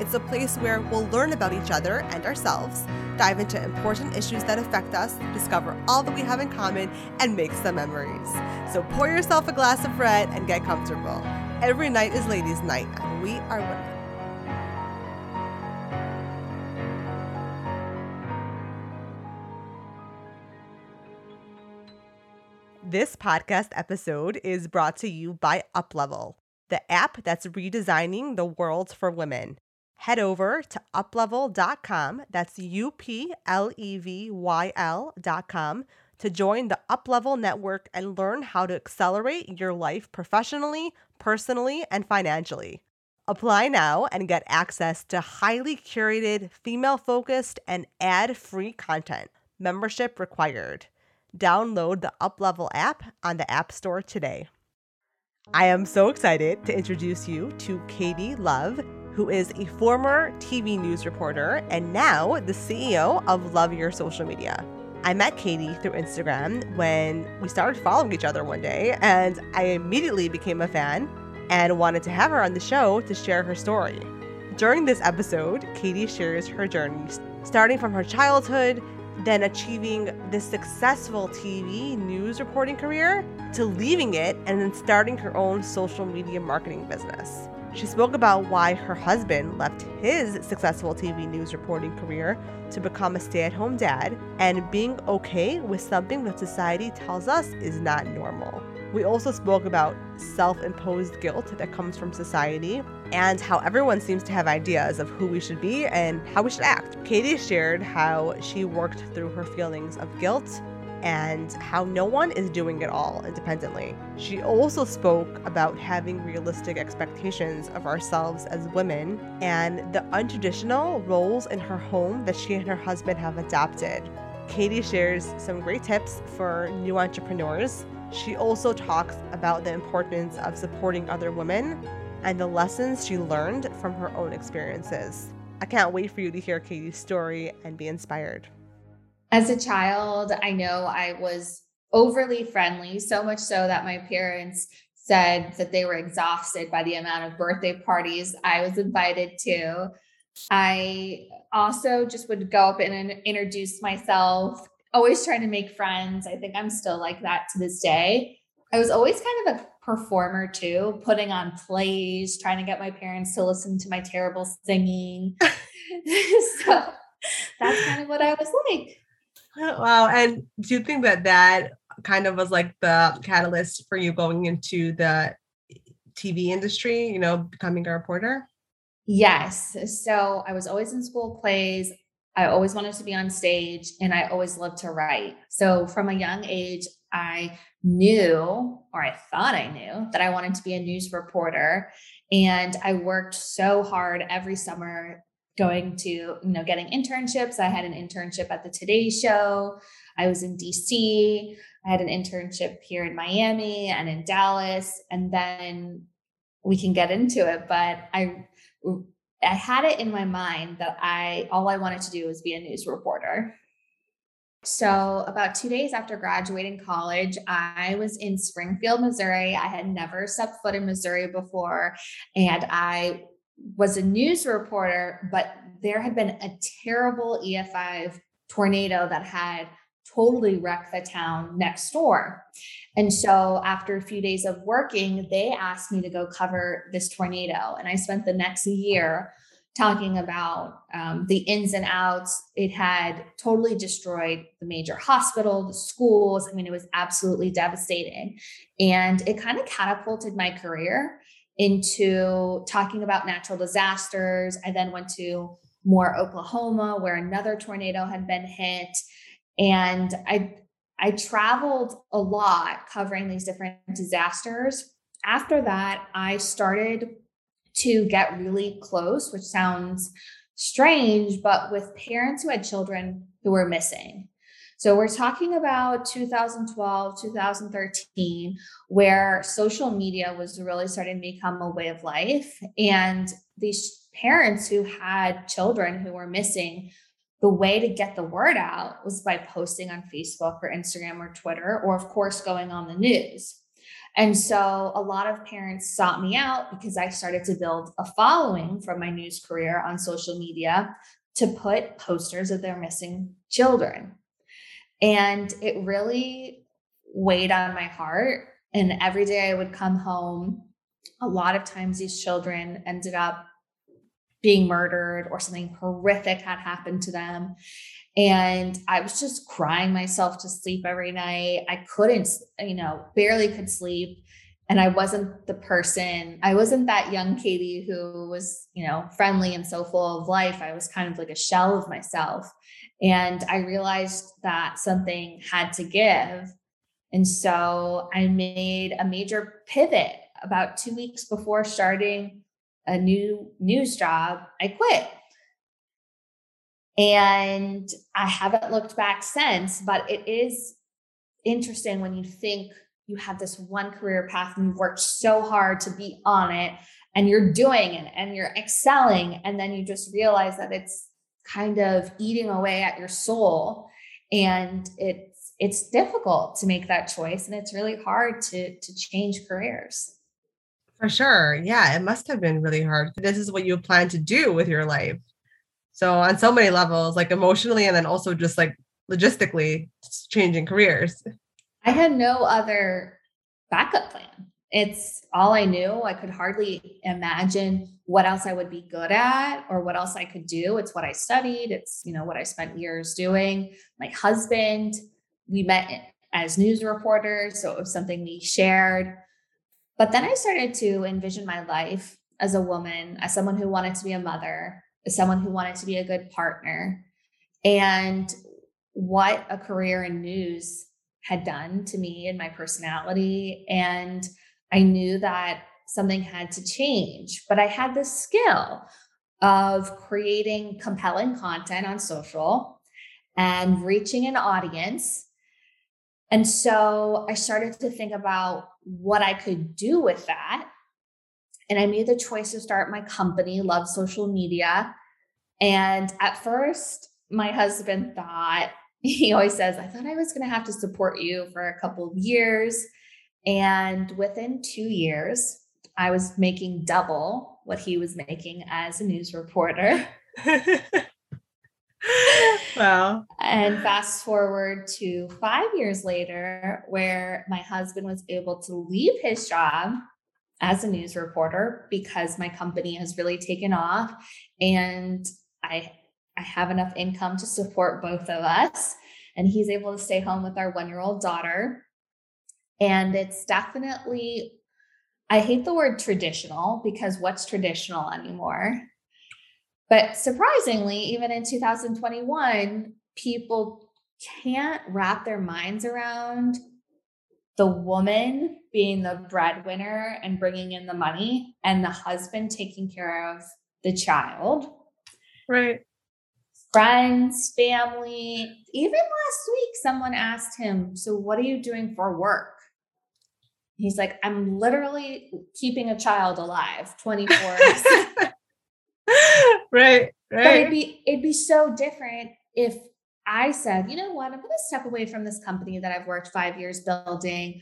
It's a place where we'll learn about each other and ourselves, dive into important issues that affect us, discover all that we have in common, and make some memories. So pour yourself a glass of red and get comfortable. Every night is ladies' night, and we are women. This podcast episode is brought to you by Uplevyl, the app that's redesigning the world for women head over to uplevyl.com. That's U P L E V Y L.com to join the Uplevyl network and learn how to accelerate your life professionally, personally, and financially. Apply now and get access to highly curated, female focused, and ad free content. Membership required. Download the Uplevyl app on the App Store today. I am so excited to introduce you to Katie Love who is a former TV news reporter and now the CEO of Love Your Social Media. I met Katie through Instagram when we started following each other one day, and I immediately became a fan and wanted to have her on the show to share her story. During this episode, Katie shares her journey, starting from her childhood, then achieving this successful TV news reporting career, to leaving it and then starting her own social media marketing business. She spoke about why her husband left his successful TV news reporting career to become a stay at home dad and being okay with something that society tells us is not normal. We also spoke about self imposed guilt that comes from society and how everyone seems to have ideas of who we should be and how we should act. Katie shared how she worked through her feelings of guilt and how no one is doing it all independently. She also spoke about having realistic expectations of ourselves as women and the untraditional roles in her home that she and her husband have adopted. Katie shares some great tips for new entrepreneurs. She also talks about the importance of supporting other women and the lessons she learned from her own experiences. I can't wait for you to hear Katie's story and be inspired. As a child, I know I was overly friendly, so much so that my parents said that they were exhausted by the amount of birthday parties I was invited to. I also just would go up and introduce myself, always trying to make friends. I think I'm still like that to this day. I was always kind of a performer too, putting on plays, trying to get my parents to listen to my terrible singing. so that's kind of what I was like. Wow. And do you think that that kind of was like the catalyst for you going into the TV industry, you know, becoming a reporter? Yes. So I was always in school plays. I always wanted to be on stage and I always loved to write. So from a young age, I knew, or I thought I knew, that I wanted to be a news reporter. And I worked so hard every summer going to, you know, getting internships. I had an internship at the Today Show. I was in DC. I had an internship here in Miami and in Dallas. And then we can get into it. But I I had it in my mind that I all I wanted to do was be a news reporter. So, about two days after graduating college, I was in Springfield, Missouri. I had never stepped foot in Missouri before. And I was a news reporter, but there had been a terrible EF5 tornado that had totally wrecked the town next door. And so after a few days of working, they asked me to go cover this tornado. And I spent the next year talking about um, the ins and outs. It had totally destroyed the major hospital, the schools. I mean, it was absolutely devastating. And it kind of catapulted my career into talking about natural disasters. I then went to Moore Oklahoma, where another tornado had been hit. And I I traveled a lot covering these different disasters. After that, I started to get really close, which sounds strange, but with parents who had children who were missing. So we're talking about 2012, 2013, where social media was really starting to become a way of life. And these parents who had children who were missing, the way to get the word out was by posting on Facebook or Instagram or Twitter, or of course, going on the news. And so a lot of parents sought me out because I started to build a following from my news career on social media to put posters of their missing children. And it really weighed on my heart. And every day I would come home, a lot of times these children ended up being murdered or something horrific had happened to them. And I was just crying myself to sleep every night. I couldn't, you know, barely could sleep. And I wasn't the person, I wasn't that young Katie who was, you know, friendly and so full of life. I was kind of like a shell of myself. And I realized that something had to give. And so I made a major pivot about two weeks before starting a new news job. I quit. And I haven't looked back since, but it is interesting when you think you have this one career path and you've worked so hard to be on it and you're doing it and you're excelling. And then you just realize that it's kind of eating away at your soul. And it's it's difficult to make that choice and it's really hard to to change careers. For sure. Yeah, it must have been really hard. This is what you plan to do with your life. So on so many levels, like emotionally and then also just like logistically changing careers. I had no other backup plan. It's all I knew. I could hardly imagine what else I would be good at or what else I could do. It's what I studied. It's, you know, what I spent years doing. My husband, we met as news reporters, so it was something we shared. But then I started to envision my life as a woman, as someone who wanted to be a mother, as someone who wanted to be a good partner and what a career in news had done to me and my personality. And I knew that something had to change, but I had the skill of creating compelling content on social and reaching an audience. And so I started to think about what I could do with that and I made the choice to start my company, Love Social Media. And at first, my husband thought, he always says, I thought I was going to have to support you for a couple of years. And within two years, I was making double what he was making as a news reporter. wow. And fast forward to five years later, where my husband was able to leave his job as a news reporter because my company has really taken off and I I have enough income to support both of us and he's able to stay home with our 1-year-old daughter. And it's definitely I hate the word traditional because what's traditional anymore? But surprisingly, even in 2021, people can't wrap their minds around the woman being the breadwinner and bringing in the money and the husband taking care of the child. Right. Friends, family. Even last week, someone asked him, So, what are you doing for work? He's like, I'm literally keeping a child alive 24 right, right. But it'd be it'd be so different if I said, you know what, I'm going to step away from this company that I've worked five years building.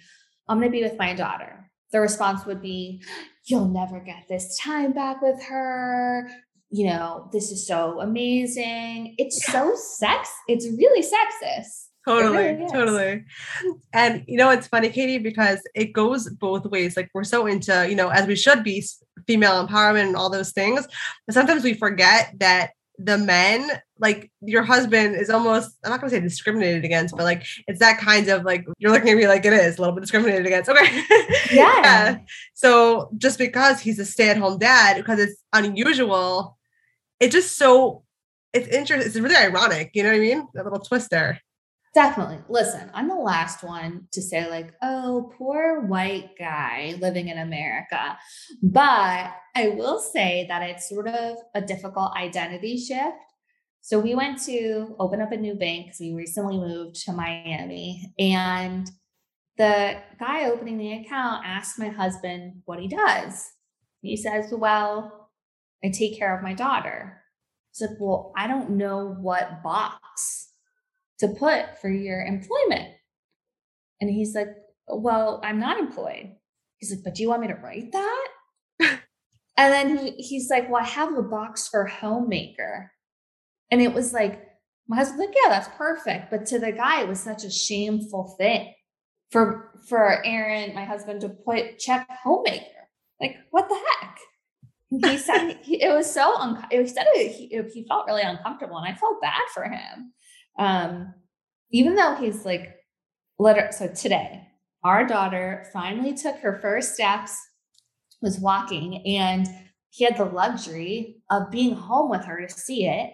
I'm going to be with my daughter. The response would be, you'll never get this time back with her. You know, this is so amazing. It's so sex. It's really sexist. Totally, totally. And you know, it's funny, Katie, because it goes both ways. Like we're so into, you know, as we should be female empowerment and all those things. But sometimes we forget that the men like your husband is almost i'm not going to say discriminated against but like it's that kind of like you're looking at me like it is a little bit discriminated against okay yeah, yeah. so just because he's a stay-at-home dad because it's unusual it's just so it's interesting it's really ironic you know what i mean a little twist there Definitely. Listen, I'm the last one to say, like, oh, poor white guy living in America. But I will say that it's sort of a difficult identity shift. So we went to open up a new bank because we recently moved to Miami. And the guy opening the account asked my husband what he does. He says, Well, I take care of my daughter. He's like, Well, I don't know what box to put for your employment. And he's like, Well, I'm not employed. He's like, But do you want me to write that? and then he, he's like, Well, I have a box for homemaker. And it was like, my husband's like, Yeah, that's perfect. But to the guy, it was such a shameful thing for for Aaron, my husband, to put check homemaker. Like, what the heck? He said he, it was so un- he said it, he, he felt really uncomfortable, and I felt bad for him. Um, even though he's like, literally, so today, our daughter finally took her first steps, was walking, and he had the luxury of being home with her to see it.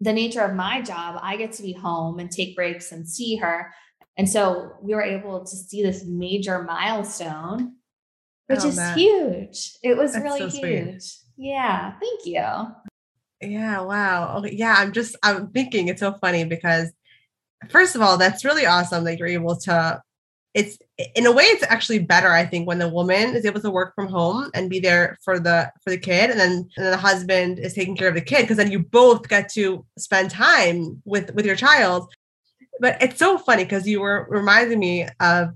The nature of my job, I get to be home and take breaks and see her. And so we were able to see this major milestone, which oh, is man. huge. It was That's really so huge. Sweet. Yeah. Thank you. Yeah. Wow. Okay. Yeah. I'm just, I'm thinking it's so funny because, first of all, that's really awesome that you're able to. It's in a way, it's actually better, I think, when the woman is able to work from home and be there for the for the kid, and then and then the husband is taking care of the kid because then you both get to spend time with with your child. But it's so funny because you were reminding me of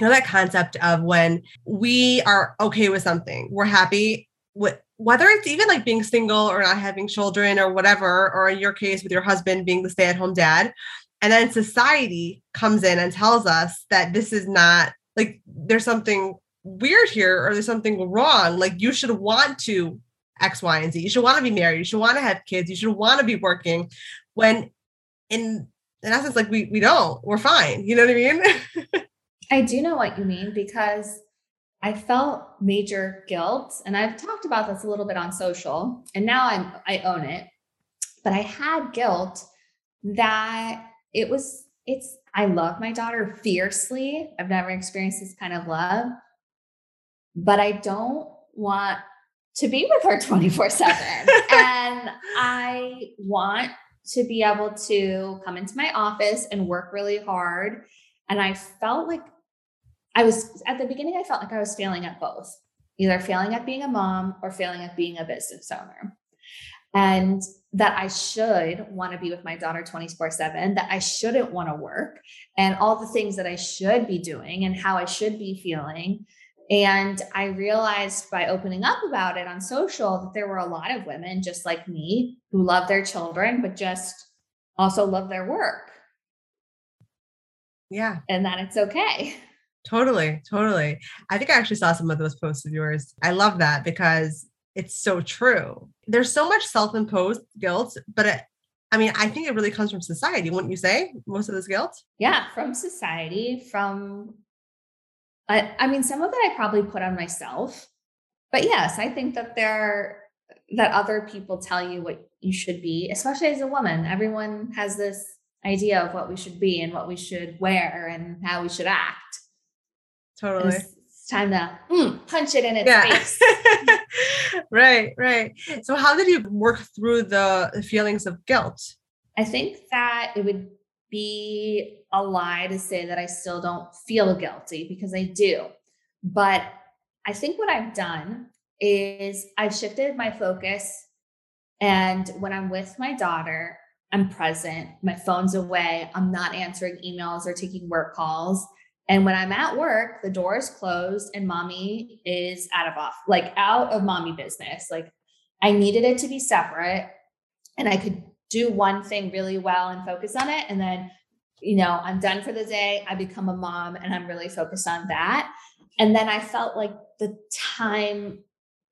you know that concept of when we are okay with something, we're happy with whether it's even like being single or not having children or whatever, or in your case with your husband being the stay at home dad. And then society comes in and tells us that this is not like there's something weird here or there's something wrong. Like you should want to X, Y, and Z. You should want to be married. You should want to have kids. You should want to be working. When in in essence, like we we don't. We're fine. You know what I mean? I do know what you mean because I felt major guilt, and I've talked about this a little bit on social, and now I'm I own it. But I had guilt that it was it's I love my daughter fiercely. I've never experienced this kind of love, but I don't want to be with her 24 7. and I want to be able to come into my office and work really hard. And I felt like I was at the beginning, I felt like I was failing at both, either failing at being a mom or failing at being a business owner. And that I should want to be with my daughter 24 7, that I shouldn't want to work, and all the things that I should be doing and how I should be feeling. And I realized by opening up about it on social that there were a lot of women just like me who love their children, but just also love their work. Yeah. And that it's okay. Totally, totally. I think I actually saw some of those posts of yours. I love that because it's so true. There's so much self-imposed guilt, but it, I mean, I think it really comes from society, wouldn't you say? Most of this guilt? Yeah, from society, from I, I mean, some of it I probably put on myself. But yes, I think that there are, that other people tell you what you should be, especially as a woman. Everyone has this idea of what we should be and what we should wear and how we should act. Totally. It's, it's time to mm, punch it in its yeah. face. right, right. So, how did you work through the feelings of guilt? I think that it would be a lie to say that I still don't feel guilty because I do. But I think what I've done is I've shifted my focus. And when I'm with my daughter, I'm present, my phone's away, I'm not answering emails or taking work calls. And when I'm at work, the door is closed and mommy is out of off, like out of mommy business. Like I needed it to be separate and I could do one thing really well and focus on it. And then, you know, I'm done for the day. I become a mom and I'm really focused on that. And then I felt like the time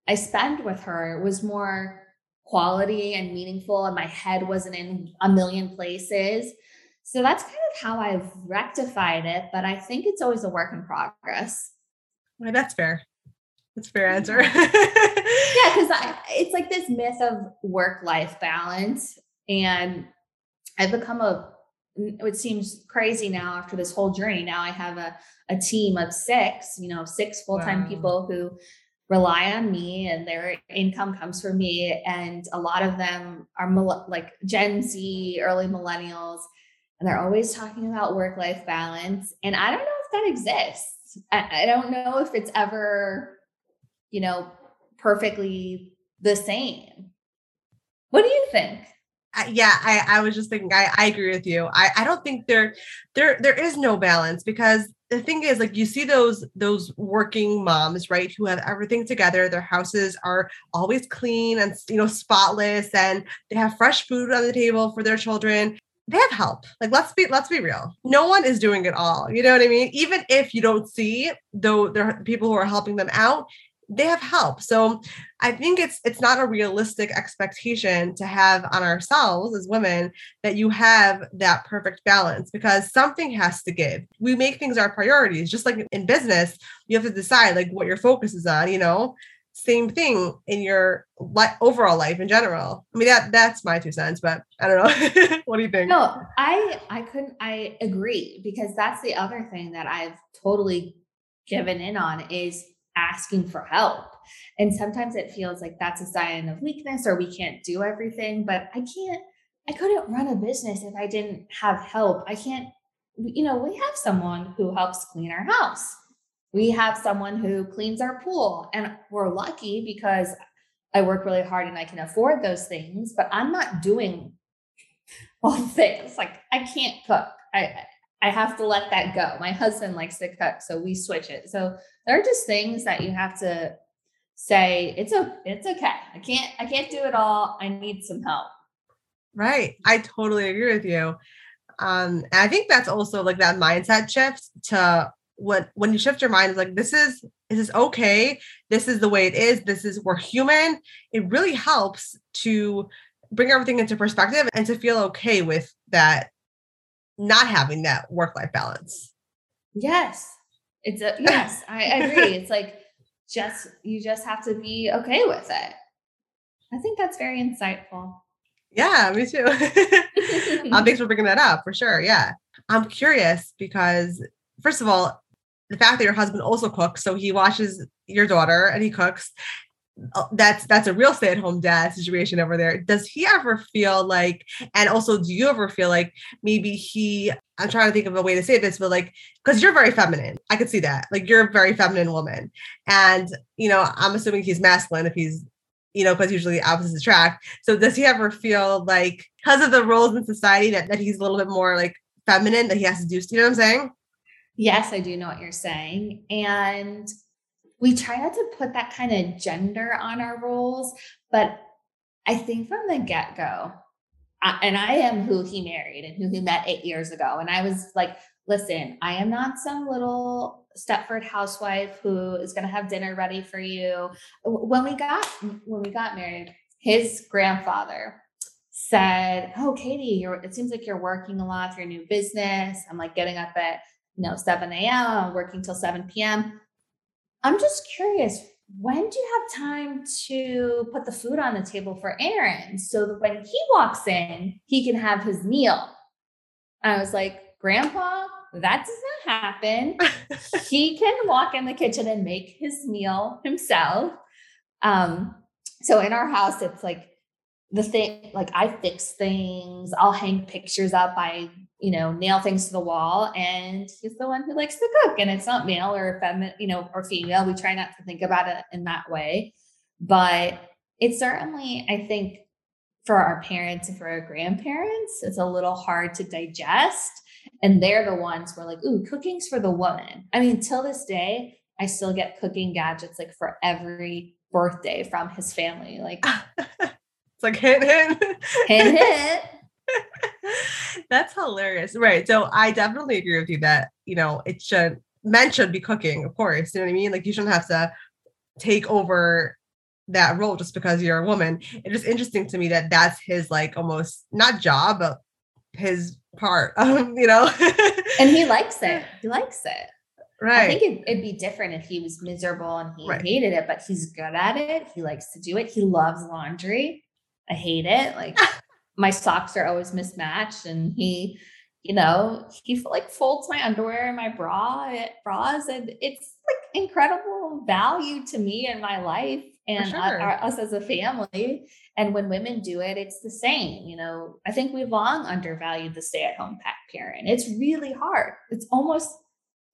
I spent with her was more quality and meaningful, and my head wasn't in a million places. So that's kind of how I've rectified it, but I think it's always a work in progress. Well, that's fair. That's fair answer. yeah, because it's like this myth of work life balance. And I've become a it seems crazy now after this whole journey. Now I have a, a team of six, you know, six full time wow. people who rely on me and their income comes from me. And a lot of them are like Gen Z, early millennials, and they're always talking about work life balance. And I don't know if that exists. I, I don't know if it's ever, you know, perfectly the same. What do you think? yeah I, I was just thinking I, I agree with you I, I don't think there there there is no balance because the thing is like you see those those working moms right who have everything together their houses are always clean and you know spotless and they have fresh food on the table for their children they have help like let's be let's be real no one is doing it all you know what i mean even if you don't see though there are people who are helping them out they have help. So I think it's it's not a realistic expectation to have on ourselves as women that you have that perfect balance because something has to give. We make things our priorities. Just like in business, you have to decide like what your focus is on, you know. Same thing in your li- overall life in general. I mean that that's my two cents, but I don't know. what do you think? No, I I couldn't I agree because that's the other thing that I've totally given in on is asking for help. And sometimes it feels like that's a sign of weakness or we can't do everything, but I can't, I couldn't run a business if I didn't have help. I can't, you know, we have someone who helps clean our house. We have someone who cleans our pool, and we're lucky because I work really hard and I can afford those things, but I'm not doing all things. Like I can't cook. I I have to let that go. My husband likes to cook, so we switch it. So there are just things that you have to say, it's a it's okay. I can't I can't do it all. I need some help. Right. I totally agree with you. Um, and I think that's also like that mindset shift to what when you shift your mind, like this is this is okay. This is the way it is. This is we're human. It really helps to bring everything into perspective and to feel okay with that not having that work life balance. Yes. It's a yes, I agree. it's like just you just have to be okay with it. I think that's very insightful. Yeah, me too. um, thanks for bringing that up for sure. Yeah. I'm curious because, first of all, the fact that your husband also cooks, so he watches your daughter and he cooks, uh, that's that's a real stay-at-home dad situation over there. Does he ever feel like and also do you ever feel like maybe he i'm trying to think of a way to say this but like because you're very feminine. I could see that. Like you're a very feminine woman. And you know i'm assuming he's masculine if he's you know because usually opposites attract. So does he ever feel like because of the roles in society that, that he's a little bit more like feminine that he has to do you know what i'm saying yes i do know what you're saying and we try not to put that kind of gender on our roles, but I think from the get go, and I am who he married and who he met eight years ago. And I was like, listen, I am not some little Stepford housewife who is going to have dinner ready for you. When we got when we got married, his grandfather said, "Oh, Katie, it seems like you're working a lot for your new business. I'm like getting up at you know 7 a.m. working till 7 p.m. I'm just curious, when do you have time to put the food on the table for Aaron so that when he walks in, he can have his meal? I was like, Grandpa, that does not happen. he can walk in the kitchen and make his meal himself. Um, so in our house, it's like the thing, like I fix things, I'll hang pictures up, I you know, nail things to the wall. And he's the one who likes to cook. And it's not male or feminine, you know, or female. We try not to think about it in that way. But it's certainly, I think, for our parents and for our grandparents, it's a little hard to digest. And they're the ones who are like, ooh, cooking's for the woman. I mean, till this day, I still get cooking gadgets like for every birthday from his family. Like it's like hit hit. Hit hit. That's hilarious. Right. So I definitely agree with you that, you know, it should men should be cooking, of course. You know what I mean? Like you shouldn't have to take over that role just because you're a woman. It is just interesting to me that that's his like almost not job, but his part. Um, you know. and he likes it. He likes it. Right. I think it, would be different if he was miserable and he right. hated it, but he's good at it. He likes to do it. He loves laundry. I hate it. Like my socks are always mismatched and he you know, he like folds my underwear and my bra bras, and it's like incredible value to me in my life and sure. us as a family. And when women do it, it's the same. You know, I think we've long undervalued the stay-at-home parent. It's really hard. It's almost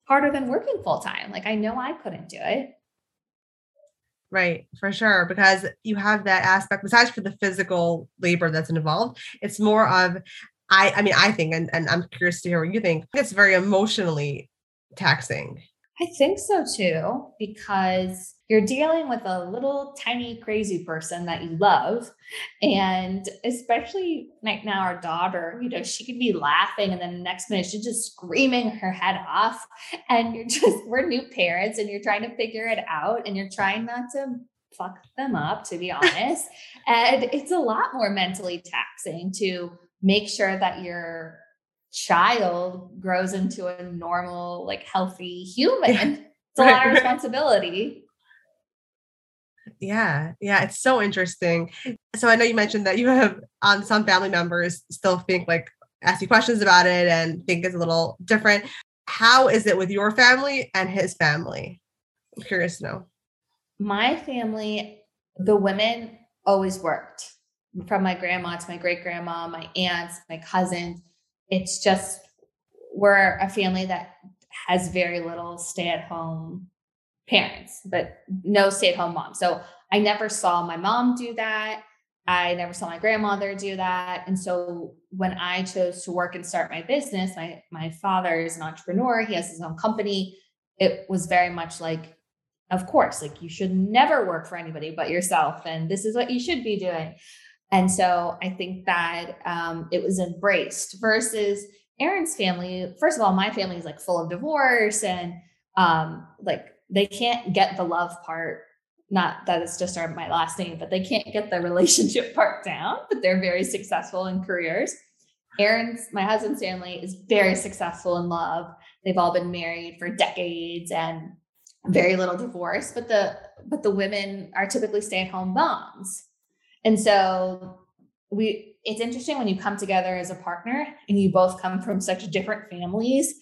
harder than working full time. Like I know I couldn't do it. Right, for sure. Because you have that aspect, besides for the physical labor that's involved, it's more of I I mean, I think, and, and I'm curious to hear what you think, it's very emotionally taxing. I think so too, because you're dealing with a little tiny crazy person that you love. And especially like now, our daughter, you know, she could be laughing and then the next minute she's just screaming her head off. And you're just, we're new parents and you're trying to figure it out and you're trying not to fuck them up, to be honest. and it's a lot more mentally taxing to make sure that your child grows into a normal, like healthy human. Yeah. It's a right, lot of responsibility. Yeah, yeah, it's so interesting. So I know you mentioned that you have um, some family members still think like ask you questions about it and think it's a little different. How is it with your family and his family? I'm curious to know. My family, the women always worked from my grandma to my great grandma, my aunts, my cousins. It's just we're a family that has very little stay at home parents, but no stay at home mom. So I never saw my mom do that. I never saw my grandmother do that. And so when I chose to work and start my business, my my father is an entrepreneur, he has his own company. It was very much like of course, like you should never work for anybody but yourself and this is what you should be doing. And so I think that um, it was embraced versus Aaron's family. First of all, my family is like full of divorce and um, like they can't get the love part. Not that it's just our, my last name, but they can't get the relationship part down, but they're very successful in careers. Aaron's, my husband's family is very successful in love. They've all been married for decades and very little divorce, but the but the women are typically stay-at-home moms. And so we it's interesting when you come together as a partner and you both come from such different families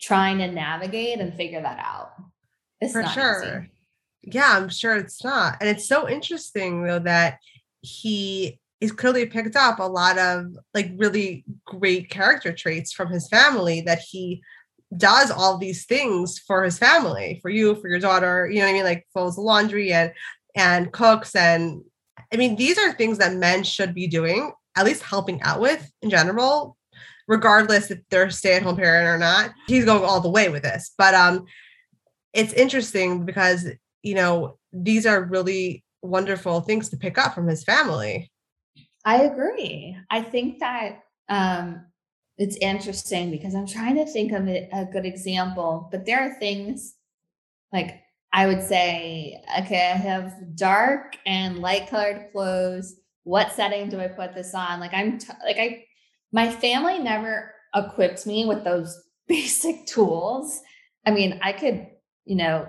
trying to navigate and figure that out. It's For sure. Easy. Yeah, I'm sure it's not. And it's so interesting though that he is clearly picked up a lot of like really great character traits from his family that he does all these things for his family, for you, for your daughter, you know what I mean? Like folds the laundry and and cooks and I mean, these are things that men should be doing, at least helping out with in general, regardless if they're a stay-at-home parent or not. He's going all the way with this. But um it's interesting because, you know, these are really wonderful things to pick up from his family. I agree. I think that um it's interesting because I'm trying to think of a good example, but there are things like I would say, okay, I have dark and light colored clothes. What setting do I put this on? Like I'm t- like I my family never equipped me with those basic tools. I mean, I could, you know,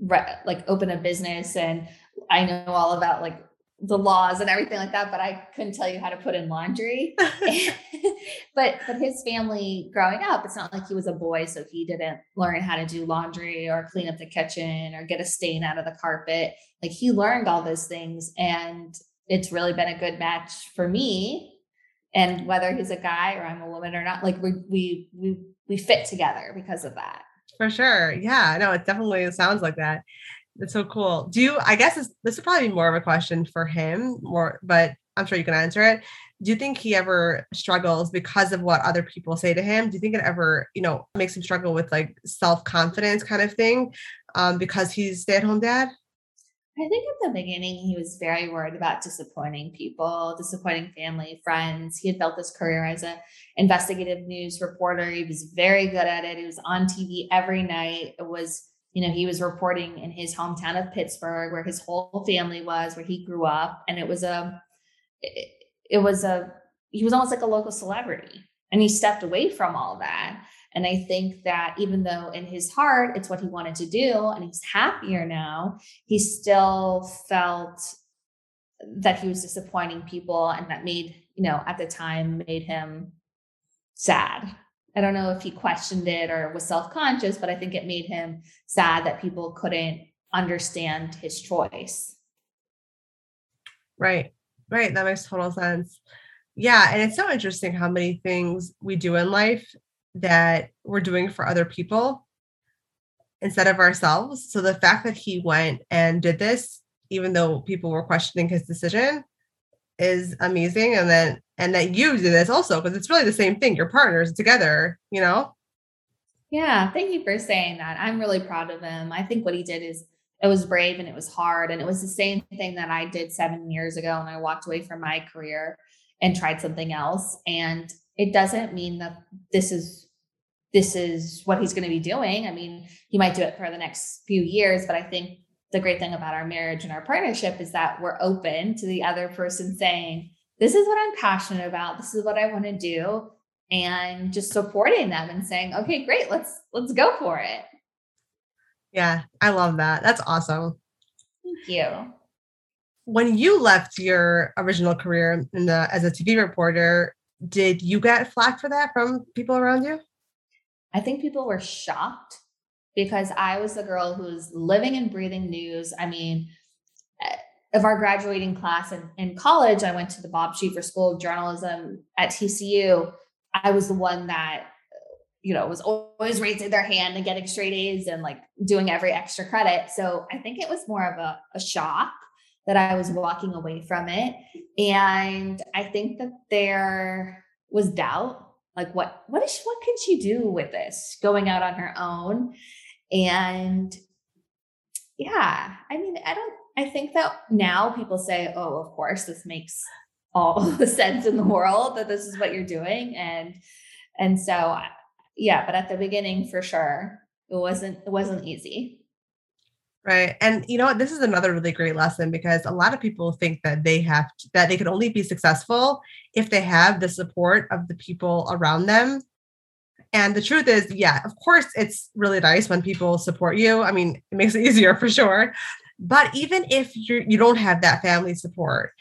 re- like open a business and I know all about like the laws and everything like that, but I couldn't tell you how to put in laundry. but but his family growing up, it's not like he was a boy, so he didn't learn how to do laundry or clean up the kitchen or get a stain out of the carpet. Like he learned all those things, and it's really been a good match for me. And whether he's a guy or I'm a woman or not, like we we we we fit together because of that. For sure. Yeah. No, it definitely sounds like that. That's so cool. Do you, I guess this, this would probably be more of a question for him, more, but I'm sure you can answer it. Do you think he ever struggles because of what other people say to him? Do you think it ever, you know, makes him struggle with like self confidence kind of thing um, because he's stay at home dad? I think at the beginning he was very worried about disappointing people, disappointing family, friends. He had built this career as an investigative news reporter. He was very good at it. He was on TV every night. It was you know, he was reporting in his hometown of Pittsburgh, where his whole family was, where he grew up, and it was a, it, it was a, he was almost like a local celebrity, and he stepped away from all that. And I think that even though in his heart it's what he wanted to do, and he's happier now, he still felt that he was disappointing people, and that made, you know, at the time made him sad I don't know if he questioned it or was self conscious, but I think it made him sad that people couldn't understand his choice. Right. Right. That makes total sense. Yeah. And it's so interesting how many things we do in life that we're doing for other people instead of ourselves. So the fact that he went and did this, even though people were questioning his decision, is amazing. And then, and that you do this also, because it's really the same thing. Your partners together, you know? Yeah. Thank you for saying that. I'm really proud of him. I think what he did is it was brave and it was hard. And it was the same thing that I did seven years ago. And I walked away from my career and tried something else. And it doesn't mean that this is this is what he's going to be doing. I mean, he might do it for the next few years, but I think the great thing about our marriage and our partnership is that we're open to the other person saying, This is what I'm passionate about. This is what I want to do. And just supporting them and saying, Okay, great, let's let's go for it. Yeah, I love that. That's awesome. Thank you. When you left your original career in the as a TV reporter, did you get flack for that from people around you? I think people were shocked because I was the girl who's living and breathing news. I mean, of our graduating class in, in college, I went to the Bob Schieffer School of Journalism at TCU. I was the one that, you know, was always raising their hand and getting straight A's and like doing every extra credit. So I think it was more of a, a shock that I was walking away from it. And I think that there was doubt like what what is what can she do with this going out on her own and yeah, I mean, I don't, I think that now people say, oh, of course, this makes all the sense in the world that this is what you're doing. And, and so, yeah, but at the beginning, for sure, it wasn't, it wasn't easy. Right. And you know what? This is another really great lesson because a lot of people think that they have to, that they can only be successful if they have the support of the people around them and the truth is, yeah, of course, it's really nice when people support you. I mean, it makes it easier for sure. But even if you you don't have that family support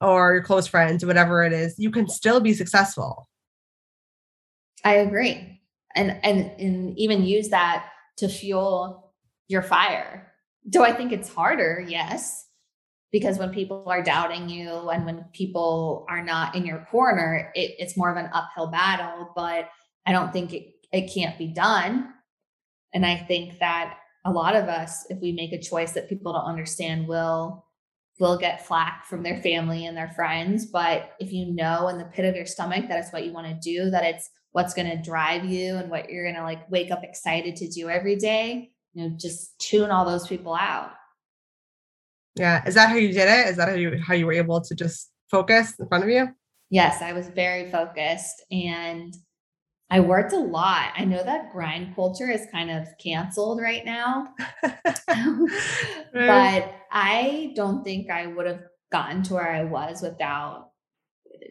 or your close friends, whatever it is, you can still be successful. I agree. And and and even use that to fuel your fire. Do I think it's harder? Yes. Because when people are doubting you and when people are not in your corner, it, it's more of an uphill battle. But I don't think it, it can't be done. And I think that a lot of us, if we make a choice that people don't understand, will will get flack from their family and their friends. But if you know in the pit of your stomach that it's what you want to do, that it's what's going to drive you and what you're going to like wake up excited to do every day, you know, just tune all those people out. Yeah. Is that how you did it? Is that how you how you were able to just focus in front of you? Yes, I was very focused and I worked a lot. I know that grind culture is kind of canceled right now. but I don't think I would have gotten to where I was without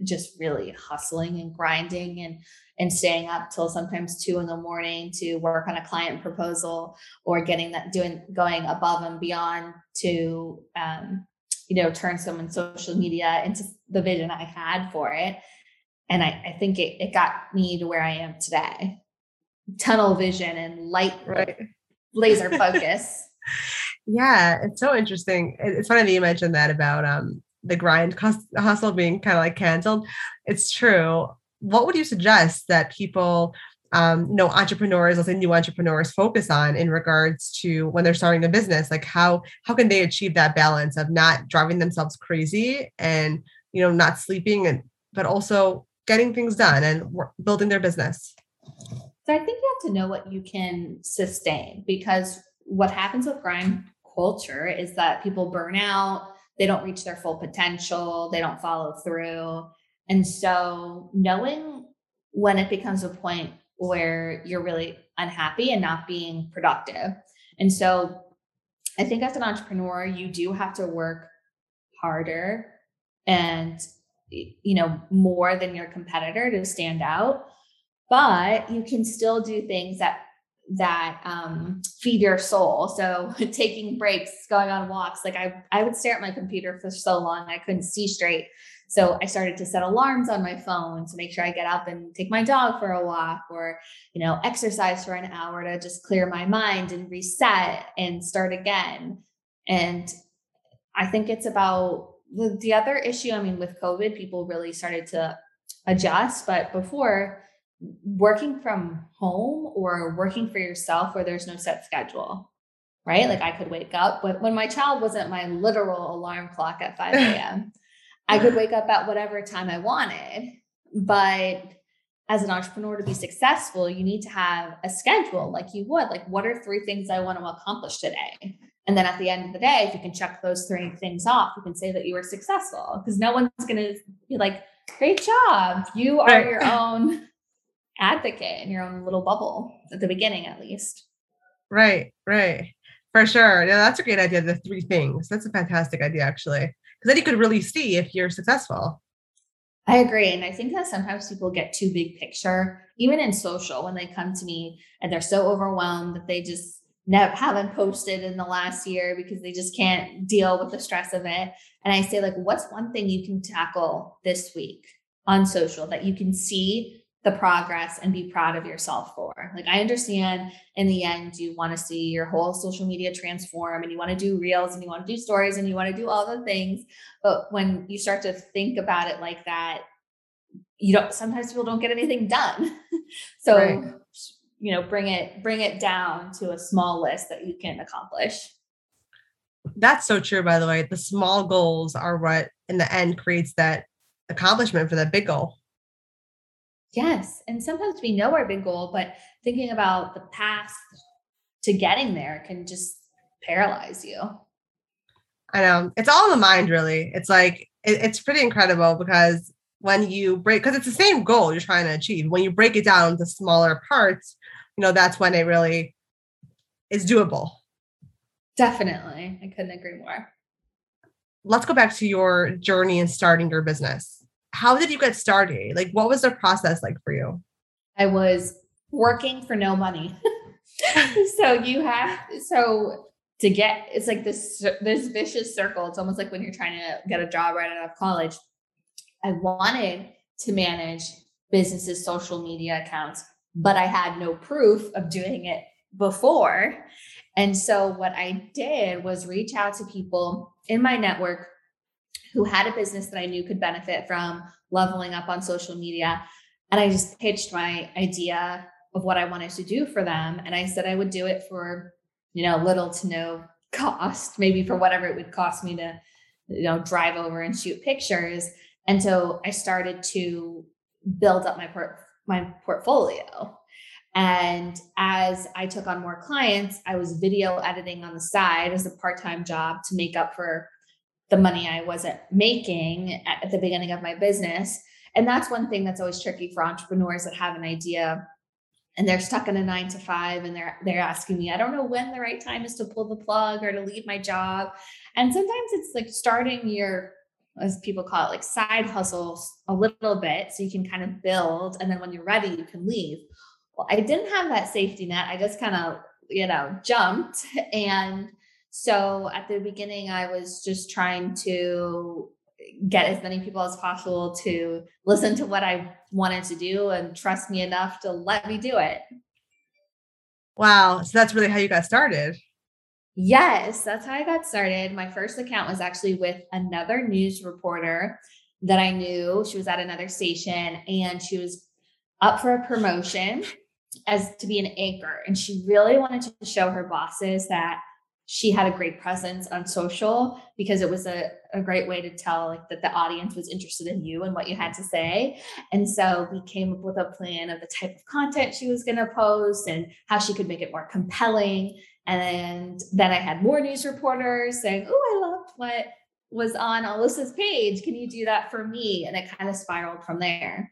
just really hustling and grinding and and staying up till sometimes two in the morning to work on a client proposal or getting that doing going above and beyond to um, you know turn someone's social media into the vision I had for it and I, I think it, it got me to where I am today. Tunnel vision and light right. laser focus. yeah, it's so interesting. It's funny that you mentioned that about um the grind hustle being kind of like canceled. It's true. What would you suggest that people um, you know, entrepreneurs, let's say new entrepreneurs focus on in regards to when they're starting a business? Like how how can they achieve that balance of not driving themselves crazy and you know not sleeping and but also getting things done and building their business? So I think you have to know what you can sustain because what happens with grind culture is that people burn out, they don't reach their full potential, they don't follow through. And so knowing when it becomes a point where you're really unhappy and not being productive. And so I think as an entrepreneur, you do have to work harder and you know more than your competitor to stand out. But you can still do things that that um, feed your soul. So taking breaks going on walks like i i would stare at my computer for so long i couldn't see straight. So I started to set alarms on my phone to make sure I get up and take my dog for a walk or, you know, exercise for an hour to just clear my mind and reset and start again. And I think it's about the, the other issue. I mean, with COVID, people really started to adjust, but before working from home or working for yourself where there's no set schedule, right? Like I could wake up, but when my child wasn't my literal alarm clock at 5 a.m., I could wake up at whatever time I wanted. But as an entrepreneur to be successful, you need to have a schedule like you would. Like, what are three things I want to accomplish today? And then at the end of the day, if you can check those three things off, you can say that you were successful because no one's going to be like, great job. You are right. your own advocate in your own little bubble at the beginning, at least. Right, right. For sure. Yeah, that's a great idea. The three things. That's a fantastic idea, actually. Because then you could really see if you're successful. I agree. And I think that sometimes people get too big picture, even in social, when they come to me and they're so overwhelmed that they just never haven't posted in the last year because they just can't deal with the stress of it. And I say, like, what's one thing you can tackle this week on social that you can see the progress and be proud of yourself for. Like, I understand in the end, you want to see your whole social media transform and you want to do reels and you want to do stories and you want to do all the things. But when you start to think about it like that, you don't, sometimes people don't get anything done. so, right. You know, bring it, bring it down to a small list that you can accomplish. That's so true, by the way. The small goals are what in the end creates that accomplishment for that big goal. Yes. And sometimes we know our big goal, but thinking about the path to getting there can just paralyze you. I know. It's all in the mind, really. It's like, it, it's pretty incredible because when you break, because it's the same goal you're trying to achieve. When you break it down into smaller parts, you know, that's when it really is doable. Definitely. I couldn't agree more. Let's go back to your journey in starting your business how did you get started? Like, what was the process like for you? I was working for no money. so you have so to get it's like this this vicious circle. It's almost like when you're trying to get a job right out of college. I wanted to manage businesses' social media accounts, but I had no proof of doing it before. And so what I did was reach out to people in my network who had a business that I knew could benefit from leveling up on social media. And I just pitched my idea of what I wanted to do for them. And I said I would do it for, you know, little to no cost, maybe for whatever it would cost me to, you know, drive over and shoot pictures. And so I started to build up my port- my portfolio. And as I took on more clients, I was video editing on the side as a part-time job to make up for the money I wasn't making at the beginning of my business. And that's one thing that's always tricky for entrepreneurs that have an idea and they're stuck in a 9 to 5 and they're they're asking me, I don't know when the right time is to pull the plug or to leave my job. And sometimes it's like starting your as people call it like side hustles a little bit so you can kind of build and then when you're ready you can leave. Well, I didn't have that safety net. I just kind of, you know, jumped and so at the beginning, I was just trying to get as many people as possible to listen to what I wanted to do and trust me enough to let me do it. Wow. So that's really how you got started. Yes, that's how I got started. My first account was actually with another news reporter that I knew. She was at another station and she was up for a promotion as to be an anchor. And she really wanted to show her bosses that she had a great presence on social because it was a, a great way to tell like that the audience was interested in you and what you had to say and so we came up with a plan of the type of content she was going to post and how she could make it more compelling and then i had more news reporters saying oh i loved what was on alyssa's page can you do that for me and it kind of spiraled from there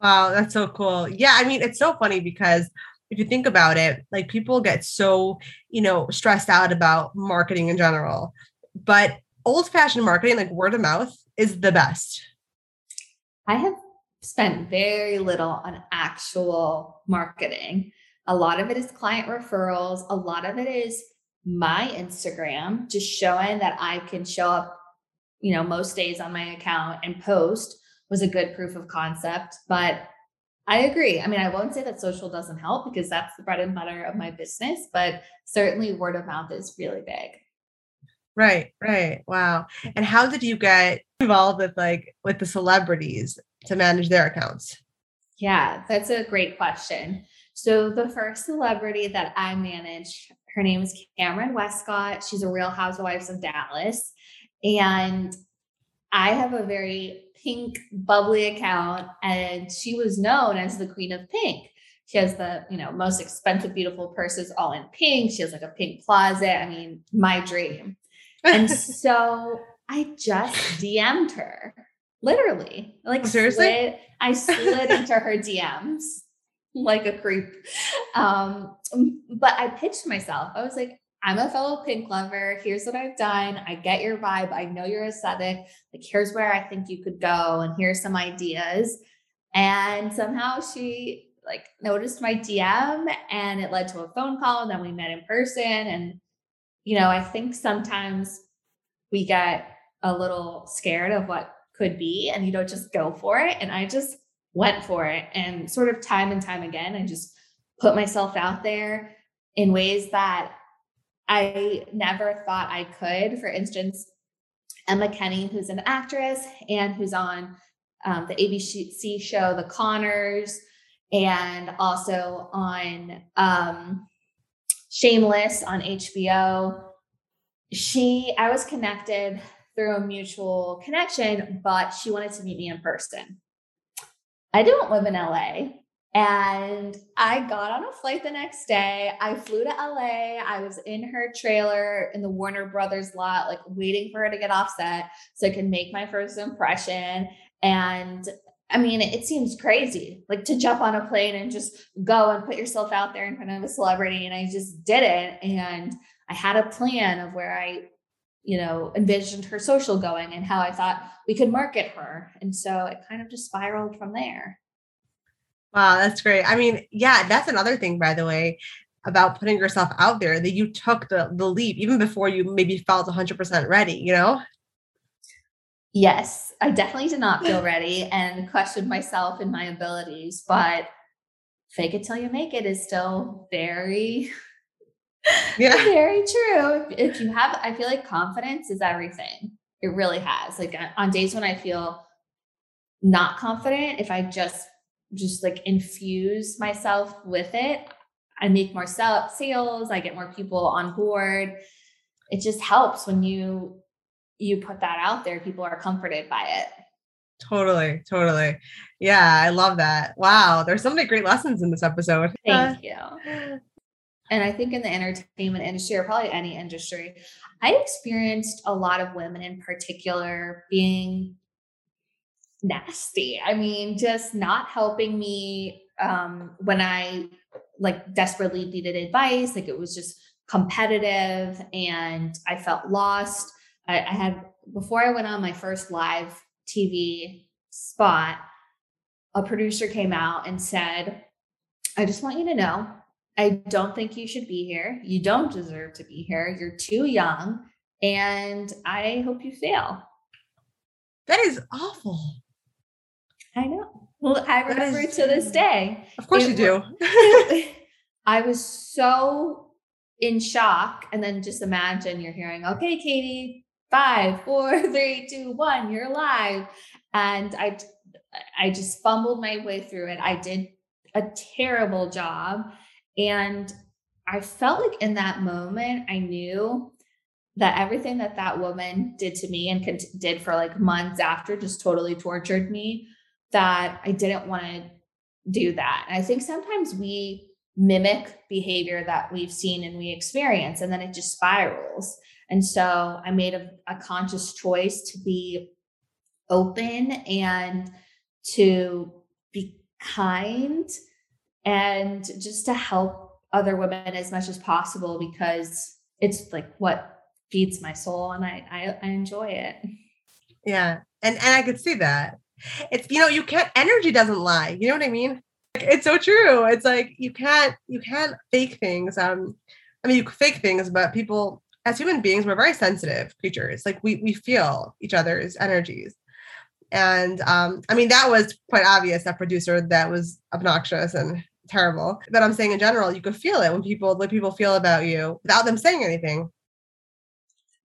Wow, that's so cool. Yeah, I mean, it's so funny because if you think about it, like people get so, you know, stressed out about marketing in general. But old fashioned marketing, like word of mouth, is the best. I have spent very little on actual marketing. A lot of it is client referrals, a lot of it is my Instagram, just showing that I can show up you know, most days on my account and post was a good proof of concept. But I agree. I mean, I won't say that social doesn't help because that's the bread and butter of my business, but certainly word of mouth is really big. Right, right. Wow. And how did you get involved with like with the celebrities to manage their accounts? Yeah, that's a great question. So the first celebrity that I managed, her name is Kameron Westcott. She's a Real Housewives of Dallas. And I have a very pink, bubbly account, and she was known as the Queen of Pink. She has the, you know, most expensive, beautiful purses all in pink. She has like a pink closet. I mean, my dream. And so I just DM'd her, literally. Like oh, seriously, slid, I slid into her DMs like a creep. Um, but I pitched myself. I was like, I'm a fellow pink lover. Here's what I've done. I get your vibe. I know you're aesthetic. Like, here's where I think you could go, and here's some ideas. And somehow she like noticed my DM and it led to a phone call. And then we met in person. And, you know, I think sometimes we get a little scared of what could be and you don't just go for it. And I just went for it and sort of time and time again, I just put myself out there in ways that I never thought I could. For instance, Emma Kenney, who's an actress and who's on um, the ABC show The Conners and also on um, Shameless on HBO. She, I was connected through a mutual connection, but she wanted to meet me in person. I don't live in LA. And I got on a flight the next day. I flew to LA. I was in her trailer in the Warner Brothers lot, like waiting for her to get off set so I could make my first impression. And I mean, it, seems crazy, like to jump on a plane and just go and put yourself out there in front of a celebrity. And I just did it. And I had a plan of where I, you know, envisioned her social going and how I thought we could market her. And so it kind of just spiraled from there. Wow, that's great. I mean, yeah, that's another thing, by the way, about putting yourself out there that you took the, the leap even before you maybe felt 100% ready, you know? Yes, I definitely did not feel ready and questioned myself and my abilities, but fake it till you make it is still very, yeah, very true. If you have, I feel like confidence is everything. It really has. Like uh, on days when I feel not confident, if I just just like infuse myself with it, I make more sales, I get more people on board. It just helps when you you put that out there, people are comforted by it. Totally, totally. Yeah, I love that. Wow, there's so many great lessons in this episode. Thank you. And I think in the entertainment industry, or probably any industry, I experienced a lot of women in particular being nasty. I mean, just not helping me um, when I like desperately needed advice. Like it was just competitive and I felt lost. I, I had, before I went on my first live TV spot, a producer came out and said, I just want you to know, I don't think you should be here. You don't deserve to be here. You're too young. And I hope you fail. That is awful. I know. Well, I remember is, to this day. Of course you do. I was so in shock. And then just imagine you're hearing, okay, Katie, five, four, three, two, one, you're live. And I I just fumbled my way through it. I did a terrible job. And I felt like in that moment, I knew that everything that that woman did to me and did for like months after just totally tortured me that I didn't want to do that. And I think sometimes we mimic behavior that we've seen and we experience, and then it just spirals. And so I made a, a conscious choice to be open and to be kind and just to help other women as much as possible because it's like what feeds my soul and I, I, I enjoy it. Yeah. And and I could see that it's you know you can't energy doesn't lie you know what i mean it's so true it's like you can't you can't fake things um i mean you fake things but people as human beings, we're very sensitive creatures. Like we we feel each other's energies. And um, I mean, that was quite obvious, that producer that was obnoxious and terrible. But I'm saying in general, you could feel it when people what people feel about you without them saying anything.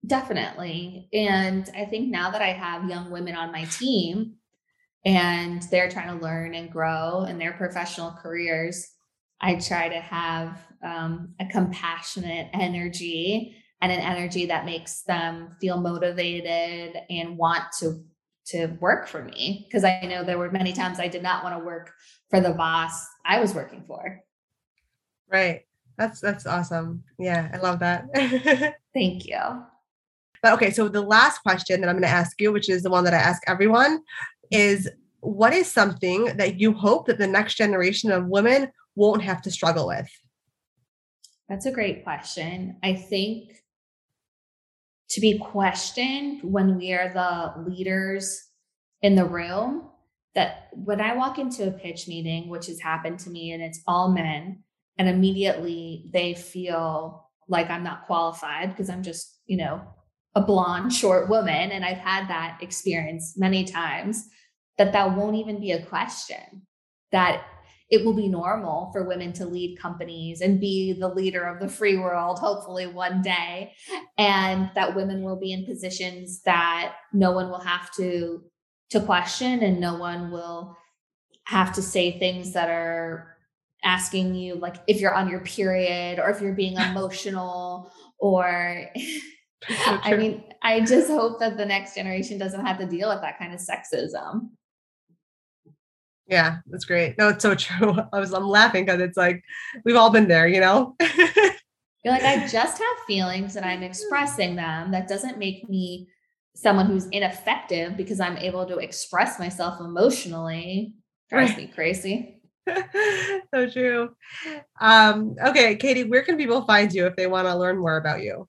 Definitely. And I think now that I have young women on my team and they're trying to learn and grow in their professional careers, I try to have um, a compassionate energy and an energy that makes them feel motivated and want to to work for me because I know there were many times I did not want to work for the boss I was working for. Right. That's that's awesome. Yeah, I love that. Thank you. But okay, so the last question that I'm going to ask you, which is the one that I ask everyone, is what is something that you hope that the next generation of women won't have to struggle with? That's a great question. I think to be questioned when we are the leaders in the room that when I walk into a pitch meeting, which has happened to me and it's all men, and immediately they feel like I'm not qualified because I'm just, you know, a blonde, short woman. And I've had that experience many times that that won't even be a question, that it will be normal for women to lead companies and be the leader of the free world, hopefully one day. And that women will be in positions that no one will have to to question and no one will have to say things that are asking you like if you're on your period or if you're being emotional or so I mean, I just hope that the next generation doesn't have to deal with that kind of sexism. Yeah, that's great. No, it's so true. I was I'm laughing because it's like we've all been there, you know. You're like, I just have feelings and I'm expressing them. That doesn't make me someone who's ineffective because I'm able to express myself emotionally. Drives me crazy. so true. Um, okay, Katie, where can people find you if they want to learn more about you?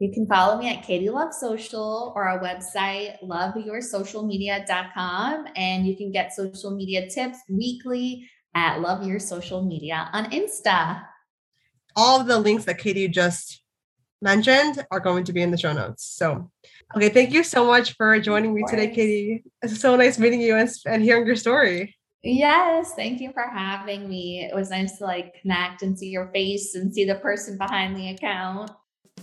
You can follow me at Katie Love Social or our website, loveyoursocialmedia.com. And you can get social media tips weekly at Love Your Social Media on Insta. All of the links that Katie just mentioned are going to be in the show notes. So, okay, thank you so much for joining me today, Katie. It's so nice meeting you and, and hearing your story. Yes, thank you for having me. It was nice to like connect and see your face and see the person behind the account.